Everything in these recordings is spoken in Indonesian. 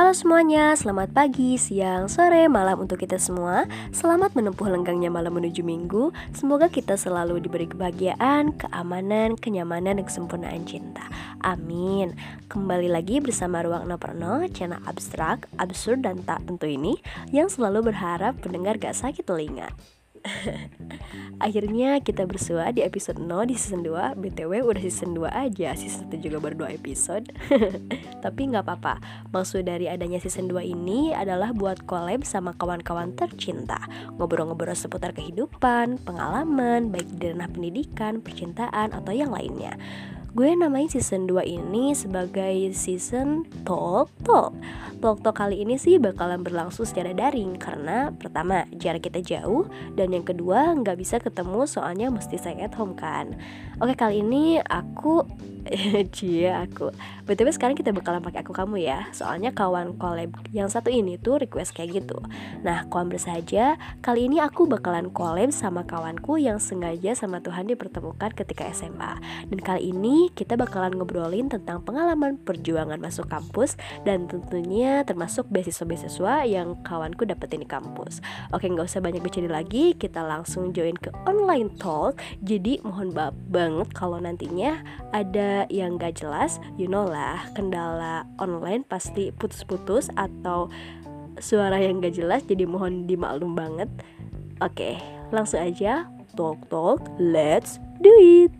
Halo semuanya, selamat pagi, siang, sore, malam untuk kita semua. Selamat menempuh lenggangnya malam menuju minggu. Semoga kita selalu diberi kebahagiaan, keamanan, kenyamanan, dan kesempurnaan cinta. Amin. Kembali lagi bersama Ruang Noperno, channel abstrak, absurd, dan tak tentu ini Yang selalu berharap pendengar gak sakit telinga Akhirnya kita bersua di episode 0 di season 2 BTW udah season 2 aja Season 1 juga baru 2 episode. Tapi nggak apa-apa. Maksud dari adanya season 2 ini adalah buat collab sama kawan-kawan tercinta. Ngobrol-ngobrol seputar kehidupan, pengalaman Baik di ranah pendidikan, percintaan, atau yang lainnya Gue namain season 2 ini sebagai season Talk Talk. Talk Talk kali ini sih bakalan berlangsung secara daring Karena pertama jarak kita jauh Dan yang kedua nggak bisa ketemu soalnya mesti stay at home kan Oke kali ini aku Cie aku. BTW sekarang kita bakalan pakai aku kamu ya. Soalnya kawan collab yang satu ini tuh request kayak gitu. Nah kawan bersaja Kali ini aku bakalan collab sama kawanku Yang sengaja sama Tuhan dipertemukan ketika SMA Dan kali ini kita bakalan ngobrolin tentang pengalaman perjuangan masuk kampus Dan tentunya termasuk beasiswa-beasiswa yang kawanku dapetin di kampus. Oke nggak usah banyak bicara lagi. Kita langsung join ke online talk. Jadi mohon maaf banget kalau nantinya ada yang gak jelas, you know lah, kendala online pasti putus-putus atau suara yang gak jelas, jadi mohon dimaklum banget. Oke, langsung aja, talk talk, let's do it.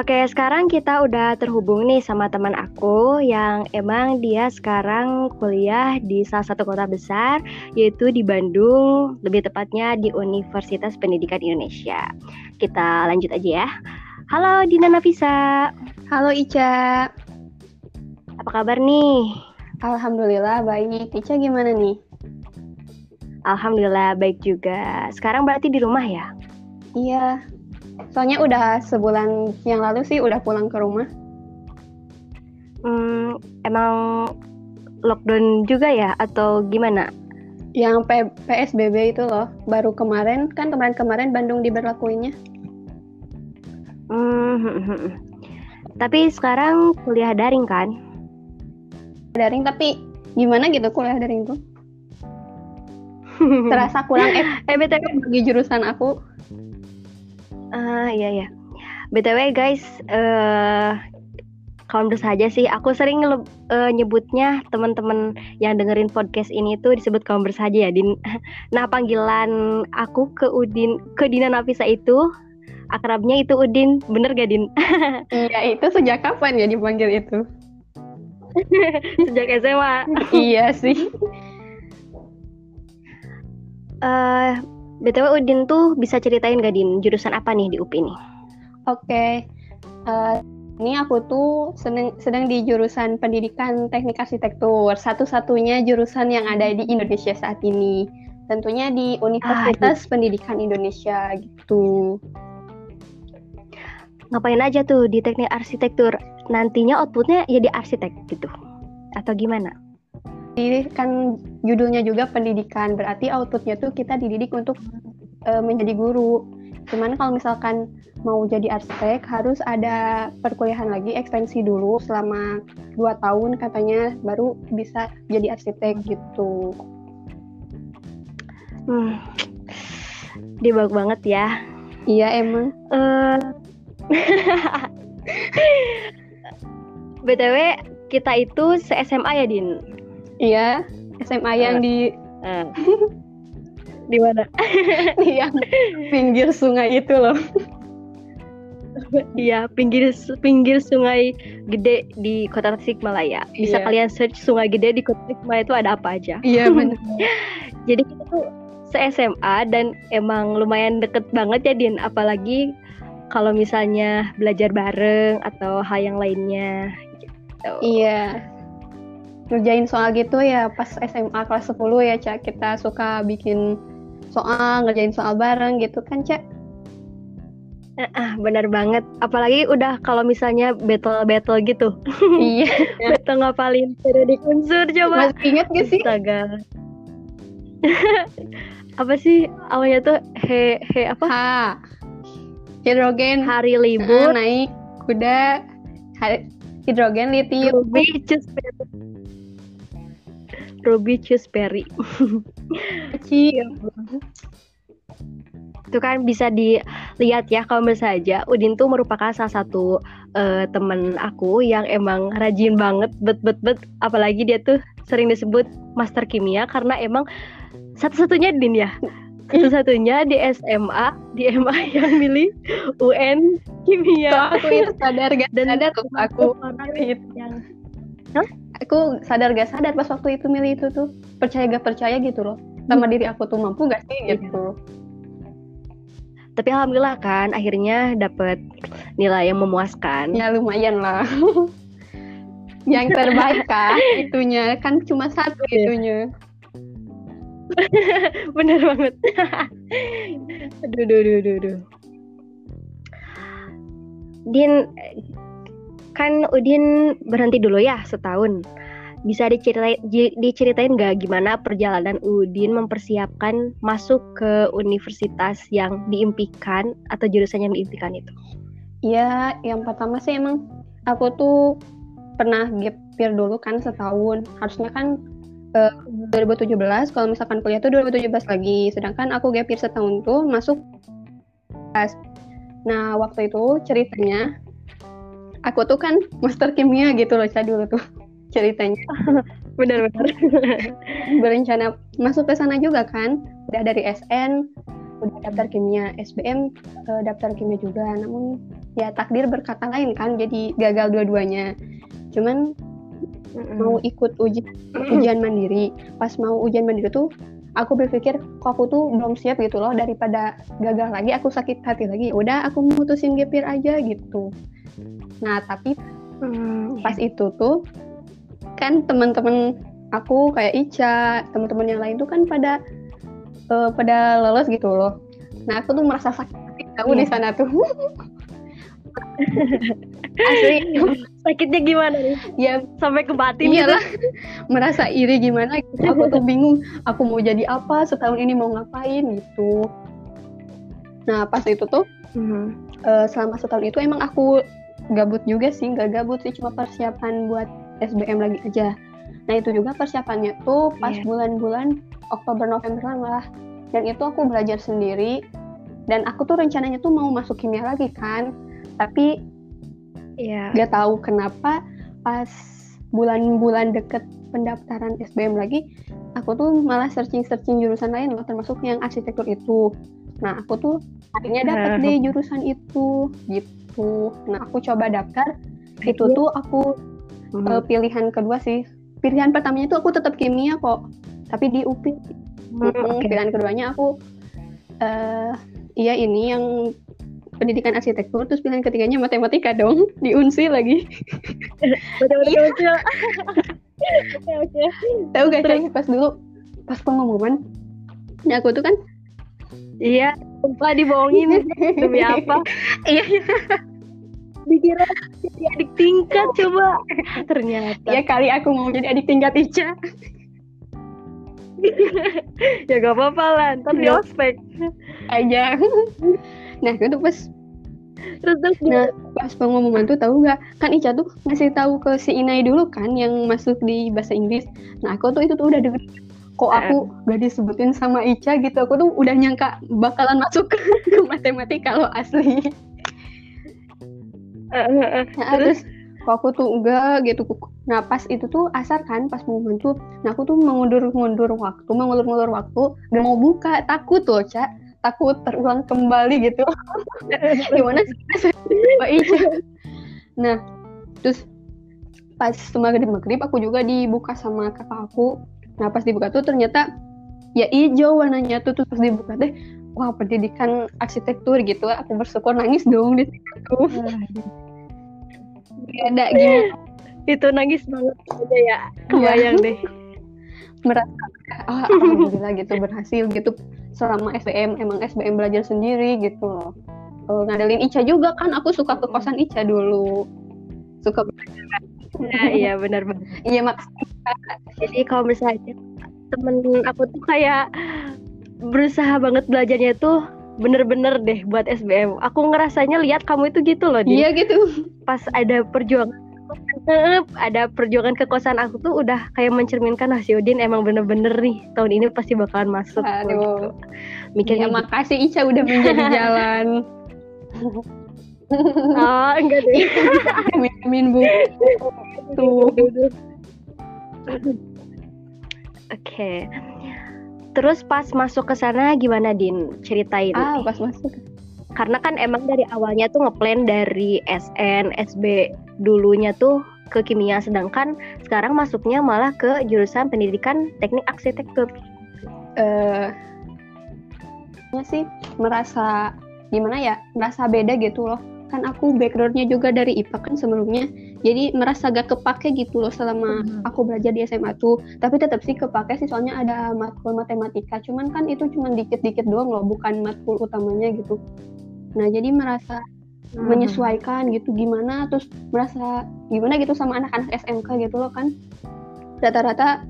Oke, sekarang kita udah terhubung nih sama teman aku yang emang dia sekarang kuliah di salah satu kota besar, yaitu di Bandung, lebih tepatnya di Universitas Pendidikan Indonesia. Kita lanjut aja ya. Halo Dina Nafisa. Halo Ica. Apa kabar nih? Alhamdulillah baik. Ica gimana nih? Alhamdulillah baik juga. Sekarang berarti di rumah ya? Iya, Soalnya udah sebulan yang lalu sih udah pulang ke rumah. Hmm, emang lockdown juga ya atau gimana? Yang P PSBB itu loh, baru kemarin kan kemarin-kemarin Bandung diberlakuinnya. Hmm, hmm, hmm, hmm. tapi sekarang kuliah daring kan? Daring tapi gimana gitu kuliah daring tuh? Terasa kurang eh, eh BTW bagi jurusan aku Ah iya ya. btw guys, uh, kalau saja sih, aku sering uh, nyebutnya teman-teman yang dengerin podcast ini tuh disebut kaum bersaja ya, Din. Nah panggilan aku ke Udin, ke Dina Nafisa itu akrabnya itu Udin, bener gak Din? iya itu sejak kapan ya dipanggil itu? sejak SMA. iya sih. Uh, BTW Udin tuh bisa ceritain gak Din jurusan apa nih di UPI nih? Oke, okay. uh, eh, ini aku tuh sedang, sedang di jurusan pendidikan teknik arsitektur, satu-satunya jurusan yang ada di Indonesia saat ini. Tentunya di Universitas ah, Pendidikan Indonesia gitu. Ngapain aja tuh di teknik arsitektur? Nantinya outputnya ya di arsitek gitu? Atau gimana? Jadi kan judulnya juga pendidikan, berarti outputnya tuh kita dididik untuk uh, menjadi guru. Cuman kalau misalkan mau jadi arsitek harus ada perkuliahan lagi ekstensi dulu selama dua tahun katanya baru bisa jadi arsitek gitu. Hmm, dibag banget ya. Iya emang. Uh, eh, btw kita itu se SMA ya Din? Iya, SMA yang di uh. di mana? yang pinggir sungai itu loh. Iya, pinggir pinggir sungai gede di Kota Tasikmalaya. Bisa iya. kalian search sungai gede di Kota Tasikmalaya itu ada apa aja. Iya, benar. Jadi kita tuh se-SMA dan emang lumayan deket banget ya Din, apalagi kalau misalnya belajar bareng atau hal yang lainnya gitu. Iya ngerjain soal gitu ya pas SMA kelas 10 ya Cak kita suka bikin soal ngerjain soal bareng gitu kan Cak Ah, benar banget. Apalagi udah kalau misalnya battle-battle gitu. Iya. battle ngapalin periode unsur coba. Masih inget gak sih? Astaga. apa sih awalnya tuh he he apa H hidrogen hari libur naik kuda ha- hidrogen litium Ruby Ruby Choose Berry kecil. Itu kan bisa dilihat ya kalau saja Udin tuh merupakan salah satu eh, temen aku yang emang rajin banget bet bet bet. Apalagi dia tuh sering disebut master kimia karena emang satu-satunya Din ya. Satu-satunya di SMA di MA yang milih UN kimia. Kok aku itu sadar gak dan sadar tuh aku orang yang aku sadar gak sadar pas waktu itu milih itu tuh. Percaya gak percaya gitu loh. Sama diri aku tuh mampu gak sih Iya. gitu. Tapi alhamdulillah kan akhirnya dapet nilai yang memuaskan. Ya lumayan lah. Yang terbaik kan itunya? Kan cuma satu Iya. itunya. Bener banget. Aduh aduh aduh aduh, aduh. Din kan Udin berhenti dulu ya setahun. Bisa diceritain diceritain nggak gimana perjalanan Udin mempersiapkan masuk ke universitas yang diimpikan atau jurusan yang diimpikan itu? Ya yang pertama sih emang aku tuh pernah gap year dulu kan setahun. Harusnya kan eh, 2017 kalau misalkan kuliah tuh 2017 lagi. Sedangkan aku gap year setahun tuh masuk nah waktu itu ceritanya aku tuh kan master kimia gitu loh Ca, dulu tuh ceritanya. Benar-benar. Berencana masuk ke sana juga kan. Udah dari SN udah daftar kimia SBM eh, daftar kimia juga. Namun ya takdir berkata lain kan jadi gagal dua-duanya. Cuman mau ikut uji ujian mandiri pas mau ujian mandiri tuh aku berpikir kok aku tuh belum siap gitu loh daripada gagal lagi aku sakit hati lagi. Udah aku mutusin gap year aja gitu nah tapi Hmm, pas itu tuh kan teman-teman aku kayak Ica teman-teman yang lain tuh kan pada eh, pada lolos gitu loh nah aku tuh merasa sakit hati tahu Iya. di sana tuh asli sakitnya gimana nih ya sampai ke batin gitu? iyalah merasa iri gimana gitu. aku tuh bingung aku mau jadi apa setahun ini mau ngapain gitu nah pas itu tuh Mhm. eh, selama setahun itu emang aku gabut juga sih nggak gabut sih cuma persiapan buat SBM lagi aja. Nah itu juga persiapannya tuh pas Iya. bulan-bulan Oktober November lah. Dan itu aku belajar sendiri dan aku tuh rencananya tuh mau masuk kimia lagi kan. Tapi nggak tahu kenapa pas bulan-bulan deket pendaftaran SBM lagi aku tuh malah searching-searching jurusan lain loh termasuk yang arsitektur itu. Nah aku tuh akhirnya dapet deh jurusan itu gitu nah aku coba daftar. Itu tuh aku Mhm. eh, pilihan kedua sih. Pilihan pertamanya tuh aku tetap kimia kok tapi di UPI Hmm, Mm, oke. pilihan keduanya aku eh iya ini yang pendidikan arsitektur terus pilihan ketiganya matematika dong di Unsi lagi. Oke tahu gak sih pas dulu pas pengumuman? Nah aku tuh kan Iya, sumpah dibohongin demi apa? iya Dikira jadi adik tingkat coba. Ternyata ya kali aku mau jadi adik tingkat Ica ya gak apa-apa lah, ntar di Iya. ospek. aja nah itu pas Terus terus nah pas pengumuman tuh tahu gak kan Ica tuh ngasih tahu ke si Inai dulu kan yang masuk di bahasa Inggris nah aku tuh itu tuh udah denger kok aku gak disebutin sama Ica gitu. Aku tuh udah nyangka bakalan masuk ke, ke matematika kalau asli. Nah, terus kok aku tuh enggak gitu. Nah pas itu tuh asar kan pas pengumuman tuh nah aku tuh mengundur-mundur waktu mengulur-ngulur waktu gak mau buka. Takut loh cak takut terulang kembali gitu. Gimana sih? Nah terus pas maghrib maghrib aku juga dibuka sama kakak aku nah pas dibuka tuh ternyata ya hijau warnanya tuh terus pas dibuka deh. Wah pendidikan arsitektur gitu aku bersyukur nangis dong di situ. Ada gimana itu nangis banget aja ya. Kebayang deh. merasa ah, alhamdulillah gitu berhasil gitu selama SBM emang SBM belajar sendiri gitu loh. Ngandelin Ica juga kan aku suka ke kosan Ica dulu. Suka Nah, iya benar banget. iya mak Jadi kalau misalnya temen aku tuh kayak berusaha banget belajarnya tuh bener-bener deh buat SBM. Aku ngerasanya lihat kamu itu gitu loh. Iya gitu. Pas ada perjuangan ada perjuangan kekuasaan aku tuh udah kayak mencerminkan ah si Udin emang bener-bener nih tahun ini pasti bakalan masuk Aduh. gitu. Mikirnya Ya, makasih Ica udah menjadi jalan. Oh, enggak deh. Amin Bu. Tuh. Oke. Terus pas masuk ke sana gimana Din? Ceritain. Ah, pas masuk. Karena kan emang dari awalnya tuh ngeplan dari SN, SB dulunya tuh ke kimia sedangkan sekarang masuknya malah ke jurusan pendidikan teknik arsitektur. eh ya sih merasa gimana ya merasa beda gitu loh kan aku backgroundnya juga dari IPA kan sebelumnya jadi merasa gak kepake gitu loh selama Mhm. aku belajar di SMA tuh tapi tetap sih kepake sih soalnya ada matkul matematika cuman kan itu cuma dikit-dikit doang loh bukan matkul utamanya gitu nah jadi merasa Hmm. menyesuaikan gitu gimana terus merasa gimana gitu sama anak-anak SMK gitu loh kan rata-rata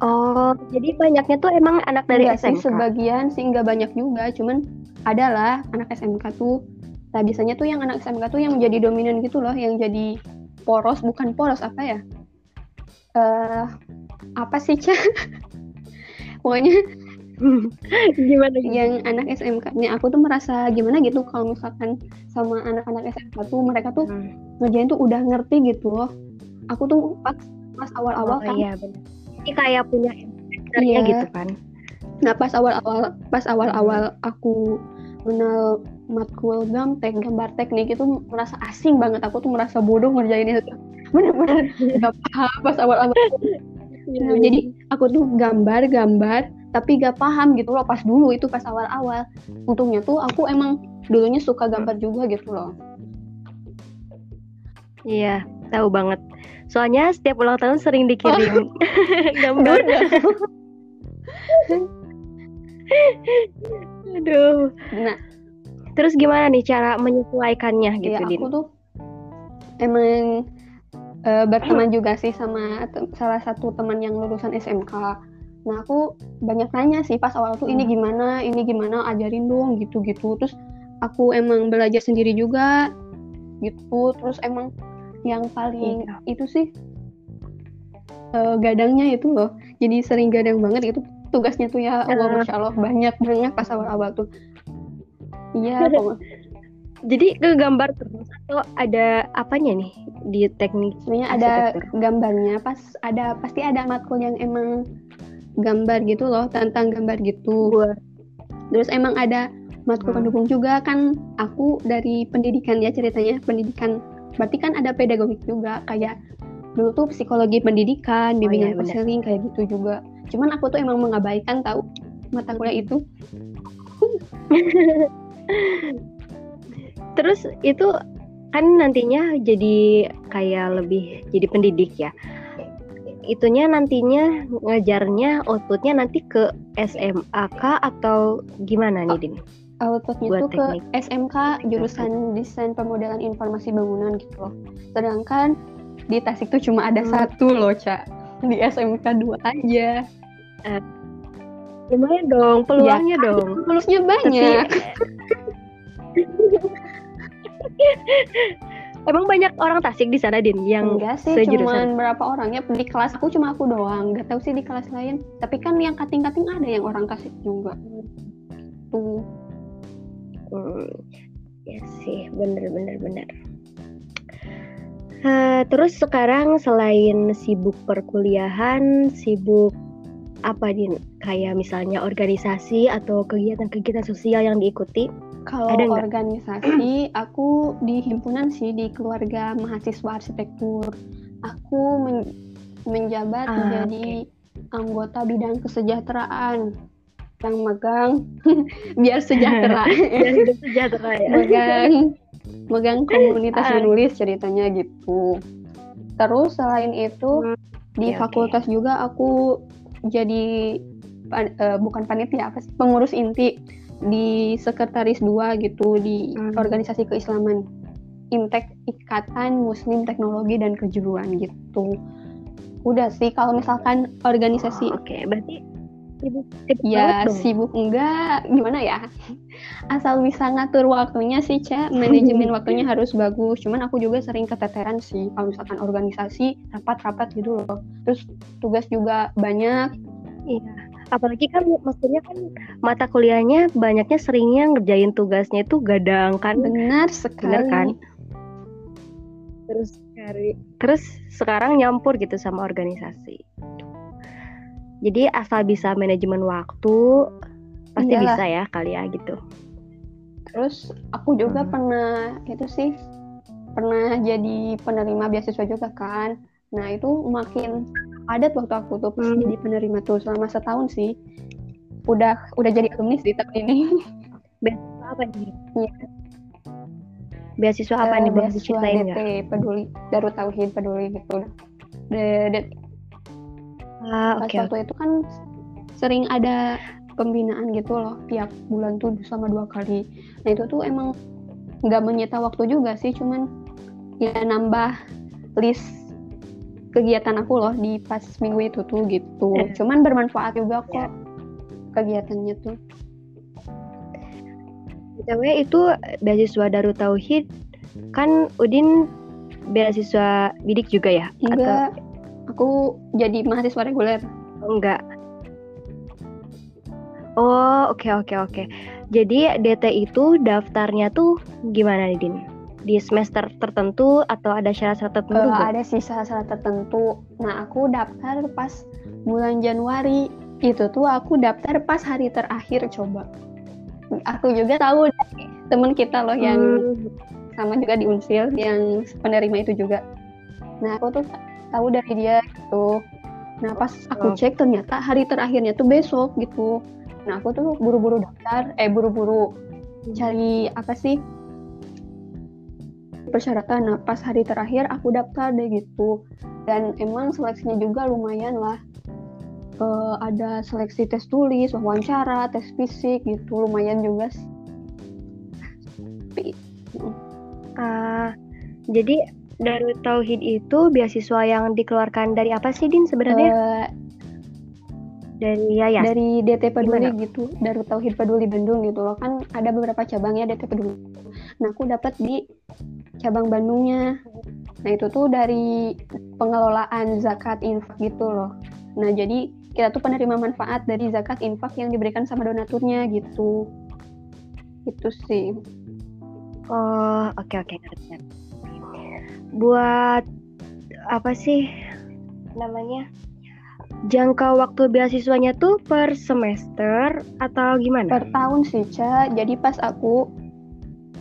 Oh, jadi banyaknya tuh emang anak dari sih, SMK. sebagian sih nggak banyak juga, cuman adalah anak SMK tuh. Nah biasanya tuh yang anak SMK tuh yang menjadi dominan gitu loh, yang jadi poros, bukan poros apa ya? Eh apa sih Ca? Pokoknya gimana gitu? yang anak SMK, nih aku tuh merasa gimana gitu kalau misalkan sama anak-anak SMK tuh mereka tuh Hmm. ngerjain tuh udah ngerti gitu loh. Aku tuh pas pas awal-awal Oh, kan iya benar. Ini kayak punya Iya. gitu kan. Nah pas awal-awal pas awal-awal aku kenal matkul gamtek gambar teknik itu merasa asing banget. Aku tuh merasa bodoh ngerjain itu. Bener-bener. Gak paham pas awal-awal. Nah, jadi aku tuh gambar-gambar tapi gak paham gitu loh pas dulu itu pas awal-awal. Untungnya tuh aku emang dulunya suka gambar juga gitu loh. Iya, tahu banget. Soalnya setiap ulang tahun sering dikirim gambar. Aduh. nah Terus gimana nih cara menyesuaikannya gitu, ya Din? aku tuh emang eh, berteman juga sih sama salah satu teman yang lulusan SMK. Nah aku banyak nanya sih pas awal tuh ini Hmm. gimana, ini gimana, ajarin dong gitu-gitu. Terus aku emang belajar sendiri juga gitu. Terus emang yang paling Iya. itu sih eh, gadangnya itu loh. Jadi sering gadang banget itu tugasnya tuh ya Allah Ah. masya Allah banyak banget pas awal-awal tuh. Iya, Jadi ke gambar terus atau ada apanya nih di teknik sebenarnya ada gambarnya pas ada pasti ada matkul yang emang gambar gitu loh tentang gambar gitu. Terus emang ada matkul Hmm. pendukung juga kan aku dari pendidikan ya ceritanya pendidikan berarti kan ada pedagogik juga kayak dulu tuh psikologi pendidikan Oh, bimbingan iya, benar. konseling kayak gitu juga. Cuman aku tuh emang mengabaikan tahu mata kuliah itu Terus itu kan nantinya jadi kayak lebih jadi pendidik ya. Itunya nantinya ngajarnya outputnya nanti ke SMA kah atau gimana nih Din? outputnya Buat tuh ke. SMK jurusan desain pemodelan informasi bangunan gitu loh. Sedangkan di Tasik tuh cuma ada Hmm. satu loh, Cak. Di SMK dua aja. Lumayan dong, peluangnya dong. Lulusnya Tapi banyak. emang banyak orang Tasik di sana Din yang Enggak sih, sejurusan. cuman berapa orangnya di kelas aku cuma aku doang. Gak tahu sih di kelas lain. Tapi kan yang kating-kating ada yang orang Tasik juga. Tuh. Hmm, ya sih, bener bener bener. Eh, terus sekarang selain sibuk perkuliahan, sibuk apa din? Kayak misalnya organisasi atau kegiatan-kegiatan sosial yang diikuti? Kalau organisasi, aku di himpunan sih di keluarga mahasiswa arsitektur. Aku men- menjabat Ah, menjadi anggota bidang kesejahteraan yang megang biar sejahtera, Biar sejahtera ya. megang megang komunitas Ah. menulis ceritanya gitu. Terus selain itu Hmm, di oke. fakultas juga aku jadi pan- eh, bukan panitia apa sih pengurus inti di sekretaris dua gitu di Hmm. organisasi keislaman. Imtek Ikatan Muslim Teknologi dan Kejuruan gitu. Udah sih kalau misalkan organisasi Oh, Oke, berarti sibuk, ya dong. sibuk enggak. Gimana ya? Asal bisa ngatur waktunya sih Ca. Manajemen waktunya harus bagus. Cuman aku juga sering keteteran sih kalau misalkan organisasi rapat-rapat gitu loh. Terus tugas juga banyak. Iya. Apalagi kan maksudnya kan mata kuliahnya banyaknya seringnya ngerjain tugasnya itu gadang kan. benar sekali kan? Terus cari terus sekarang nyampur gitu sama organisasi. Jadi asal bisa manajemen waktu pasti Iyalah. bisa ya kali ya gitu. terus aku juga Hmm. pernah itu sih pernah jadi penerima beasiswa juga kan nah itu makin padat waktu aku tuh Hmm. jadi penerima tuh selama setahun sih udah udah jadi alumni sih tahun ini Apa nih? Iya. Beasiswa apa Eh, nih beasiswa diceritain DT peduli Darut Tauhid peduli gitu De- de- Ah, oke. waktu itu kan sering ada pembinaan gitu loh tiap bulan tuh selama dua kali nah itu tuh emang nggak menyita waktu juga sih cuman ya nambah list kegiatan aku loh di pas minggu itu tuh gitu Eh. cuman bermanfaat juga kok kegiatannya tuh BTW itu beasiswa Darut Tauhid kan Udin beasiswa bidik juga ya? enggak aku jadi mahasiswa reguler Atau enggak? Oh, oke oke oke. Jadi DT itu daftarnya tuh gimana Din? Di semester tertentu atau ada syarat-syarat tertentu nggak? ada sih syarat tertentu. Nah, aku daftar pas bulan Januari. Itu tuh aku daftar pas hari terakhir coba. Aku juga tahu temen kita loh yang Hmm, sama juga di Unsil yang penerima itu juga. Nah, aku tuh tahu dari dia gitu. Nah, pas aku Oh. cek ternyata hari terakhirnya tuh besok gitu. Nah, aku tuh buru-buru daftar, eh buru-buru cari apa sih persyaratan. Nah, pas hari terakhir aku daftar deh gitu. Dan emang seleksinya juga lumayan lah. Eh, ada seleksi tes tulis, wawancara, tes fisik gitu, lumayan juga sih. Ah, jadi Darut Tauhid itu beasiswa yang dikeluarkan dari apa sih, Din sebenarnya? eh, dari yayasan. dari DT Peduli Gimana? gitu, dari Tauhid Peduli Bandung gitu loh kan ada beberapa cabangnya DT Peduli. Nah aku dapat di cabang Bandungnya. Nah itu tuh dari pengelolaan zakat infak gitu loh. Nah jadi kita tuh penerima manfaat dari zakat infak yang diberikan sama donaturnya gitu. Itu sih. Oh, oke oke ngerti. ngerti. Buat apa sih namanya? Jangka waktu beasiswanya tuh per semester atau gimana? Per tahun sih Ca. Jadi pas aku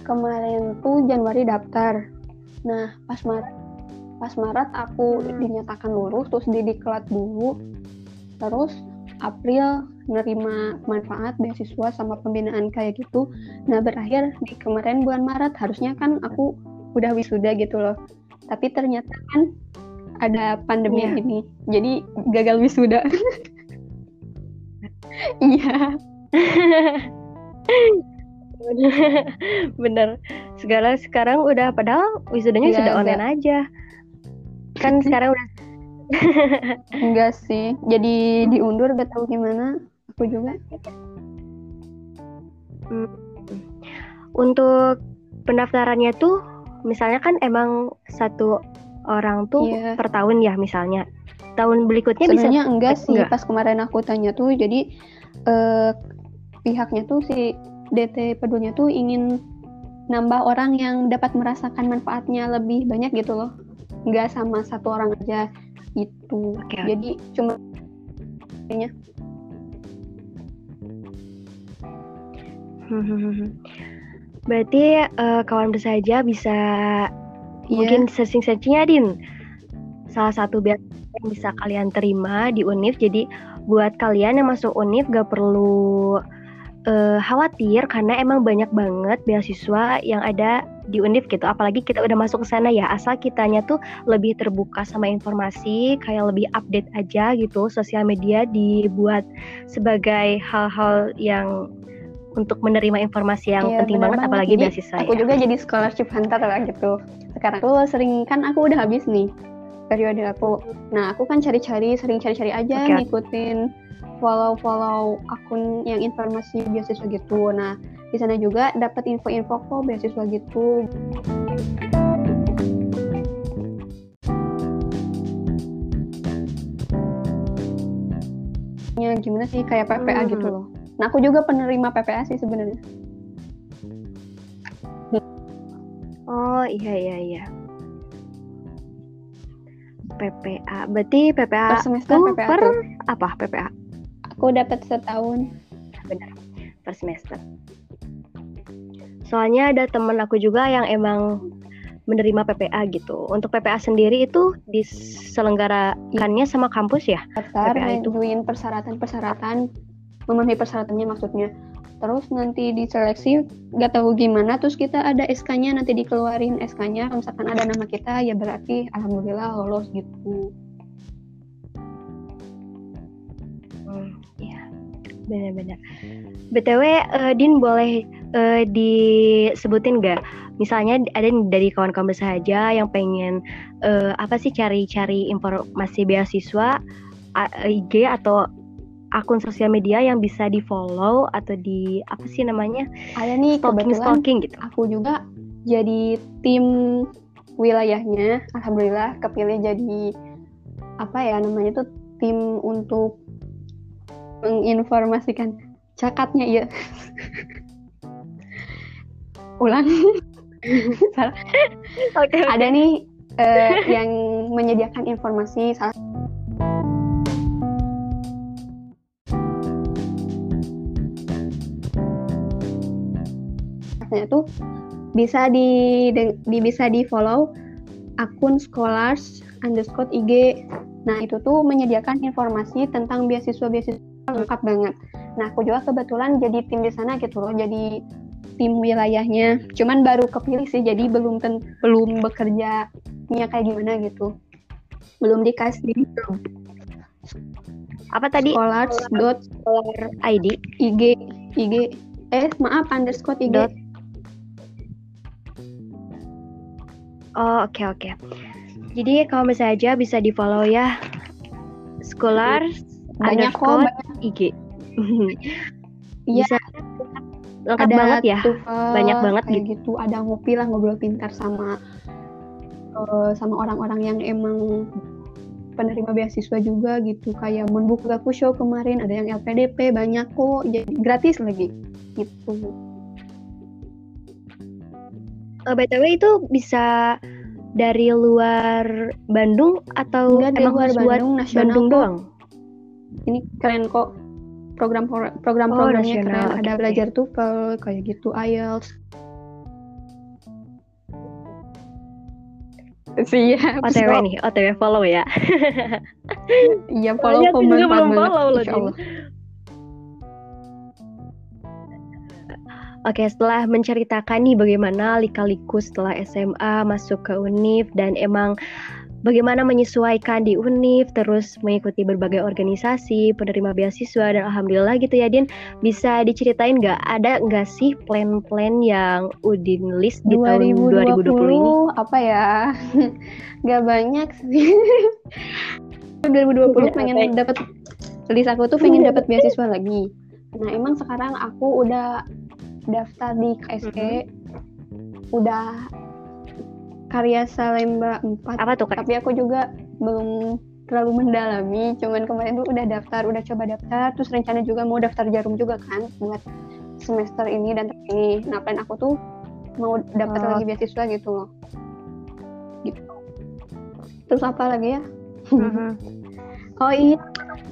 kemarin tuh Januari daftar. Nah pas Maret pas Maret aku Hmm. dinyatakan lulus terus didiklat dulu. Terus April nerima manfaat beasiswa sama pembinaan kayak gitu. Nah berakhir di kemarin bulan Maret harusnya kan aku udah wisuda gitu loh. Tapi ternyata kan ada pandemi Iya. ini. Jadi gagal wisuda. Iya. Bener. Segala sekarang udah padahal wisudanya Iya, sudah agak. online aja. Kan sekarang udah Enggak sih, jadi diundur gak tahu gimana. Aku juga. untuk pendaftarannya tuh misalnya kan emang satu orang tuh Iya. per tahun ya misalnya. Tahun berikutnya bisa Sebenarnya enggak sih, enggak. pas kemarin aku tanya tuh, jadi eh, pihaknya tuh si DT Pedulinya tuh ingin nambah orang yang dapat merasakan manfaatnya lebih banyak gitu loh. Enggak sama satu orang aja gitu. Oke. Jadi cuma Berarti eh, kawan bersaja bisa Iya. mungkin searching-searching ya Din. Salah satu beasiswa yang bisa kalian terima di UNIF. Jadi buat kalian yang masuk UNIF gak perlu eh, khawatir karena emang banyak banget beasiswa yang ada di UNIF gitu. Apalagi kita udah masuk ke sana ya. Asal kitanya tuh lebih terbuka sama informasi, kayak lebih update aja gitu. Sosial media dibuat sebagai hal-hal yang untuk menerima informasi yang Iya, penting banget, banget. apalagi Jadi, beasiswa aku ya. juga jadi scholarship hunter lah gitu. Sekarang tuh sering kan aku udah habis nih. periode aku. Nah, aku kan cari-cari, sering cari-cari aja, Oke. ngikutin follow-follow akun yang informasi beasiswa gitu. Nah, di sana juga dapat info-info kok beasiswa gitu. Ya, gimana sih kayak PPA gitu Hmm. loh. Nah, aku juga penerima PPA sih sebenarnya. Oh iya iya iya. PPA. Berarti PPA Per semester tuh PPA per tuh. apa PPA? Aku dapat setahun. Benar. Per semester. Soalnya ada temen aku juga yang emang menerima PPA gitu. Untuk PPA sendiri itu diselenggarakannya sama kampus ya? daftar PPA itu. persyaratan-persyaratan memenuhi persyaratannya maksudnya terus nanti diseleksi nggak tahu gimana terus kita ada SK-nya nanti dikeluarin SK-nya kalau misalkan ada nama kita ya berarti alhamdulillah lolos gitu Hmm, iya. Benar-benar. BTW eh, Din boleh eh, disebutin nggak? Misalnya ada dari kawan-kawan bersahaja yang pengen eh, apa sih cari-cari informasi beasiswa IG atau akun sosial media yang bisa di follow atau di apa sih namanya ada nih stalking stalking gitu. aku juga jadi tim wilayahnya alhamdulillah kepilih jadi apa ya namanya tuh tim untuk menginformasikan cakatnya ya ulang Salah. Ada nih eh, yang menyediakan informasi salah satunya tuh bisa di, di bisa di follow akun scholars underscore IG. Nah itu tuh menyediakan informasi tentang beasiswa-beasiswa lengkap banget. Nah aku juga kebetulan jadi tim di sana gitu loh, jadi tim wilayahnya. Cuman baru kepilih sih, jadi belum ten, belum bekerjanya kayak gimana gitu. Belum dikasih Apa tadi? scholars dot ID. IG IG eh maaf underscore IG Dot. Oh oke oke. Jadi kalau misalnya aja bisa di follow ya. Scholars banyak kok banyak. IG. Iya. Bisa lengkap ada banget ya. TOEFL, Banyak banget kayak gitu ada ngopi lah ngobrol pintar sama eh, sama orang-orang yang emang penerima beasiswa juga gitu kayak membuka show kemarin ada yang LPDP banyak kok jadi gratis lagi gitu Eh, BTW itu bisa dari luar Bandung atau enggak emang luar harus buat Bandung nasional Bandung kok. doang? ini keren kok program program Oh, programnya nasional, keren oke, ada oke. belajar TOEFL kayak gitu IELTS Siap. OTW nih, OTW follow ya. Iya, follow juga bermanfaat belum follow loh. Oke, setelah menceritakan nih bagaimana lika-liku setelah SMA masuk ke UNIF dan emang bagaimana menyesuaikan di UNIF, terus mengikuti berbagai organisasi, penerima beasiswa dan alhamdulillah gitu ya Din. Bisa diceritain nggak ada nggak sih plan-plan yang Udin list di tahun 2020 ini? apa ya? Gak banyak sih. 2020 pengen dapat list aku tuh pengen dapat beasiswa lagi. Nah, emang sekarang aku udah daftar di KSE. Udah karya Salemba 4. Apa tuh Kak? Tapi aku juga belum terlalu mendalami. Cuman kemarin tuh udah daftar, udah coba daftar. Terus rencana juga mau daftar jarum juga kan buat semester ini dan ini. Nah, plan aku tuh mau dapat Oh. lagi beasiswa gitu loh. Gitu. Terus apa lagi ya? Mhm. Oh iya,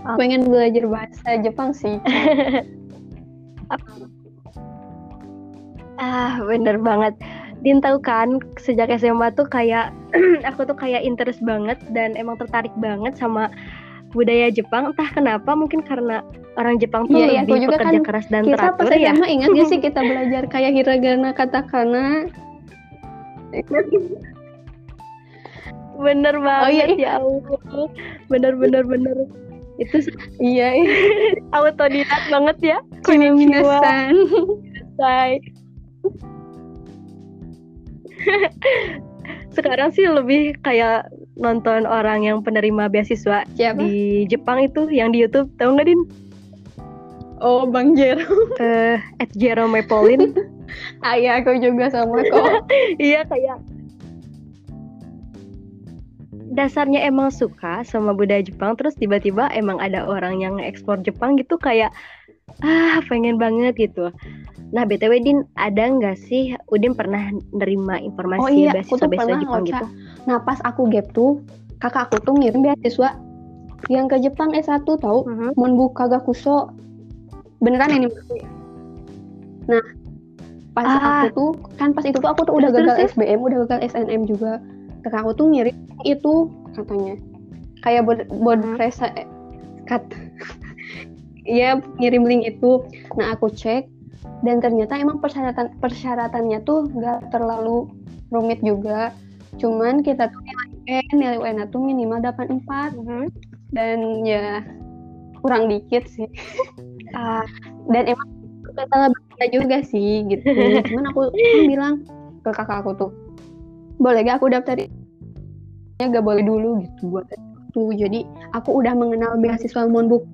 Apa? pengen belajar bahasa Jepang sih. Ah, bener banget. Din tahu kan, sejak SMA tuh kayak aku tuh kayak interest banget dan emang tertarik banget sama budaya Jepang. Entah kenapa, mungkin karena orang Jepang tuh Iya, iya, lebih juga pekerja kan keras dan Kita teratur ya. SMA ingat gak sih kita belajar kayak hiragana, katakana? Bener banget iya, ya Allah. Bener bener bener. Itu Iya, autodidak banget ya. Konnichiwa. Say. Sekarang sih lebih kayak nonton orang yang penerima beasiswa Siapa? di Jepang itu yang di YouTube tahu nggak din? Oh, Bang Jero. Eh, at Jerome Pauline. Ayah aku juga sama kok. iya kayak dasarnya emang suka sama budaya Jepang terus tiba-tiba emang ada orang yang ekspor Jepang gitu kayak ah pengen banget gitu. Nah btw Din ada nggak sih Udin pernah nerima informasi Oh iya, aku beasiswa-beasiswa pernah Jepang gitu? Nah, pas aku gap tuh, kakak aku tuh ngirim beasiswa yang ke Jepang S1 tau, Mhm. Monbu Kagakuso. Beneran ini. Nah, pas Ah. aku tuh, kan pas itu tuh aku tuh udah Terus, gagal terus, SBM, udah gagal SNM juga. Kakak aku tuh ngirim itu katanya. Kayak buat buat Mhm. resa Iya, ngirim link itu. Nah, aku cek dan ternyata emang persyaratan persyaratannya tuh nggak terlalu rumit juga. Cuman kita tuh nilai UN, nilai UN tuh minimal 84 Mhm. dan ya kurang dikit sih. Ah, Dan emang salah baca juga sih gitu. Cuman aku kan bilang ke kakak aku tuh, boleh gak aku daftarin? Ya gak boleh dulu gitu buat itu. Jadi aku udah mengenal beasiswa Monbuk.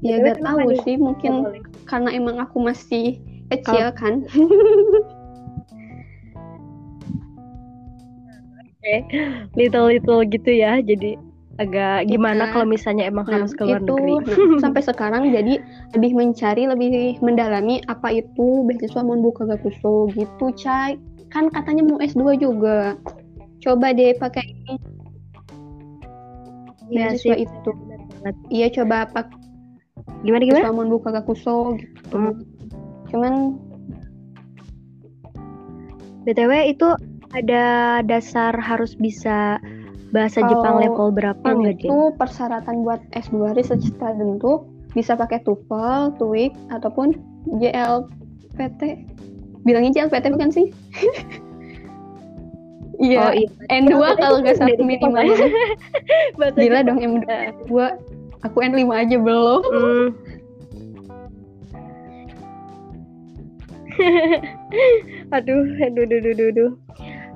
Ya gak tahu nih? sih, mungkin boleh. karena emang aku masih kecil kan. little little gitu ya jadi agak gimana Iya. kalau misalnya emang Nah, harus ke luar itu negeri nah, sampai sekarang jadi lebih mencari lebih mendalami apa itu beasiswa Monbuk Kagakuso gitu Cai kan katanya mau S2 juga coba deh pakai ini Iya beasiswa sih, itu iya coba pakai gimana gimana beasiswa Monbuk Kagakuso gitu Hmm. cuman btw itu ada dasar harus bisa bahasa Kalau Jepang level berapa nggak itu persyaratan buat S2 research student tuh bisa pakai TOEFL, TOEIC ataupun JLPT bilangnya JLPT bukan sih Iya, Oh iya. N2 JLPT kalau nggak salah minimalnya. Bahasa Gila dong M2. Aku N5 aja belum. Hmm. aduh, aduh, aduh, aduh, aduh, aduh.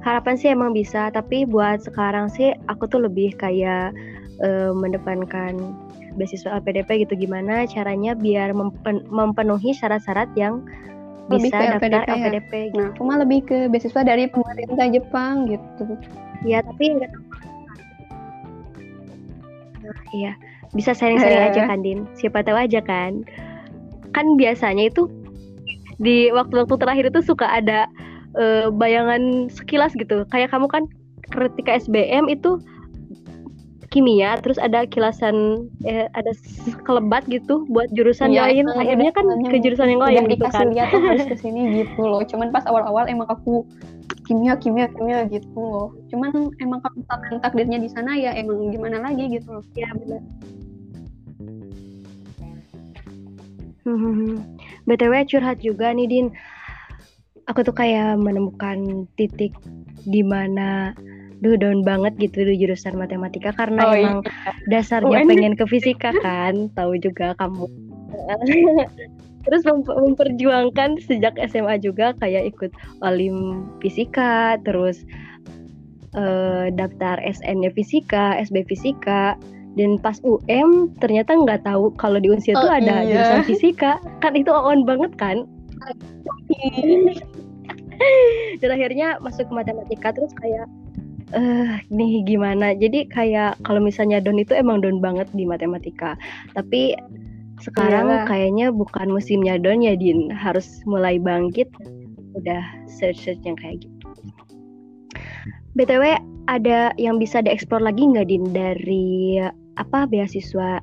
Harapan sih emang bisa, tapi buat sekarang sih aku tuh lebih kayak eh, mendepankan beasiswa LPDP gitu gimana caranya biar mempen- memenuhi syarat-syarat yang Lebih bisa ke daftar LPDP ya? LPDP. gitu. Nah, aku mah lebih ke beasiswa dari pemerintah Jepang gitu. Ya, tapi enggak tahu. Nah, iya, bisa sharing-sharing aja kan, Din. Siapa tahu aja kan. Kan biasanya itu di waktu-waktu terakhir itu suka ada eh, bayangan sekilas gitu. Kayak kamu kan ketika SBM itu kimia, terus ada kilasan eh, ada kelebat gitu buat jurusan Iya, lain. Akhirnya kan ke jurusan yang lain gitu kan. lihat tuh harus ke sini gitu loh. Cuman pas awal-awal emang aku kimia, kimia, kimia gitu loh. Cuman emang kalau misalkan takdirnya di sana ya emang gimana lagi gitu loh. Ya benar. Hmm, BTW curhat juga nih Din. Aku tuh kayak menemukan titik di mana duh down banget gitu di jurusan matematika karena Oh, emang dasarnya UN. pengen ke fisika kan, tahu juga kamu. Terus mem- memperjuangkan sejak SMA juga kayak ikut olim fisika, terus eh, daftar SN-nya fisika, SB fisika, dan pas UM ternyata nggak tahu kalau di Unsil tuh Oh, ada iya. jurusan fisika, kan itu on banget kan? dan akhirnya masuk ke matematika terus kayak eh nih gimana? Jadi kayak kalau misalnya don itu emang don banget di matematika. Tapi sekarang Iyalah. kayaknya bukan musimnya don ya din. Harus mulai bangkit. Udah search search yang kayak gitu. Btw ada yang bisa dieksplor lagi nggak din? Dari apa beasiswa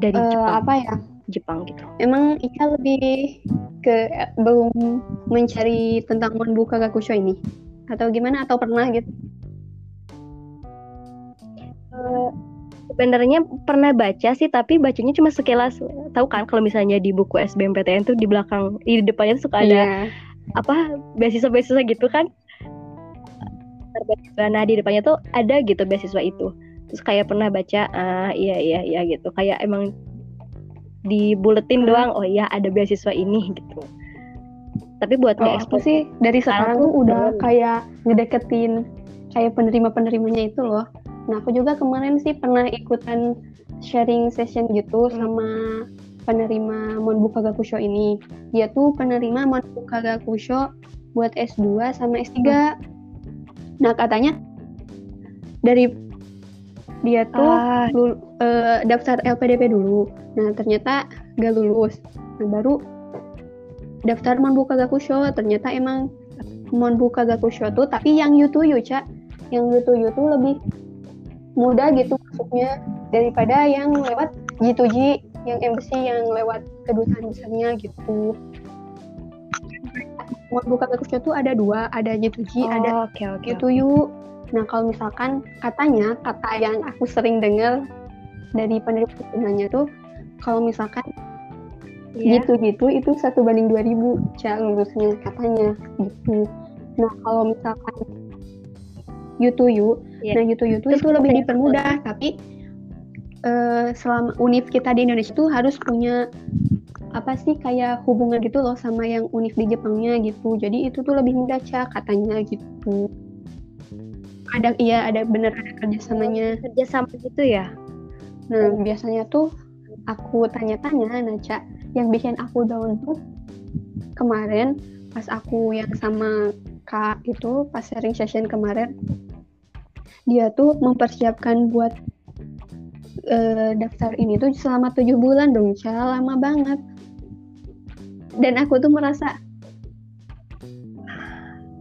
dari Eh, Jepang apa ya? Jepang gitu Emang Ika lebih ke belum mencari tentang Monbu Kagakusho ini? Atau gimana? Atau pernah gitu? Eh, sebenarnya pernah baca sih tapi bacanya cuma sekilas tahu kan kalau misalnya di buku SBMPTN tuh di belakang di depannya tuh suka ada Iya. apa beasiswa-beasiswa gitu kan beasiswa nah di depannya tuh ada gitu beasiswa itu terus kayak pernah baca ah iya iya iya gitu kayak emang dibuletin Hmm. doang oh iya ada beasiswa ini gitu tapi buat Kalau aku sih dari sekarang tuh udah kayak ngedeketin kayak penerima-penerimanya itu loh. Nah, aku juga kemarin sih pernah ikutan sharing session gitu sama penerima Monbuka Gakusho ini. Dia tuh penerima Monbuka Gakusho buat S2 sama S3. Nah, katanya dari dia tuh Ah. lul- eh, daftar LPDP dulu. Nah, ternyata gak lulus. Nah, baru daftar Monbuka Gakusho. Ternyata emang Monbuka Gakusho tuh tapi yang Yutuyu, Cak. Yang Yutuyu tuh lebih mudah gitu masuknya daripada yang lewat G2G, yang embassy yang lewat kedutaan besarnya gitu. Monbuka Gakusho tuh ada dua, ada G2G, ada oke oke. gitu yuk. Nah kalau misalkan katanya kata yang aku sering dengar dari penerima tuh kalau misalkan Iya. gitu-gitu itu satu banding 2000 cak lulusnya katanya gitu. Nah kalau misalkan yutuyu, Iya. nah yutuyu tuh Terus itu lebih apa ya? dipermudah tapi eh, selama univ kita di Indonesia tuh harus punya apa sih kayak hubungan gitu loh sama yang univ di Jepangnya gitu. Jadi itu tuh lebih mudah cak katanya gitu. Ada iya ada bener ada kerjasamanya. kerja sama gitu ya? Nah, biasanya tuh aku tanya-tanya, Cak, yang bikin aku down tuh kemarin pas aku yang sama Kak itu pas sharing session kemarin dia tuh mempersiapkan buat eh, daftar ini tuh selama tujuh bulan dong, Cak, lama banget. Dan aku tuh merasa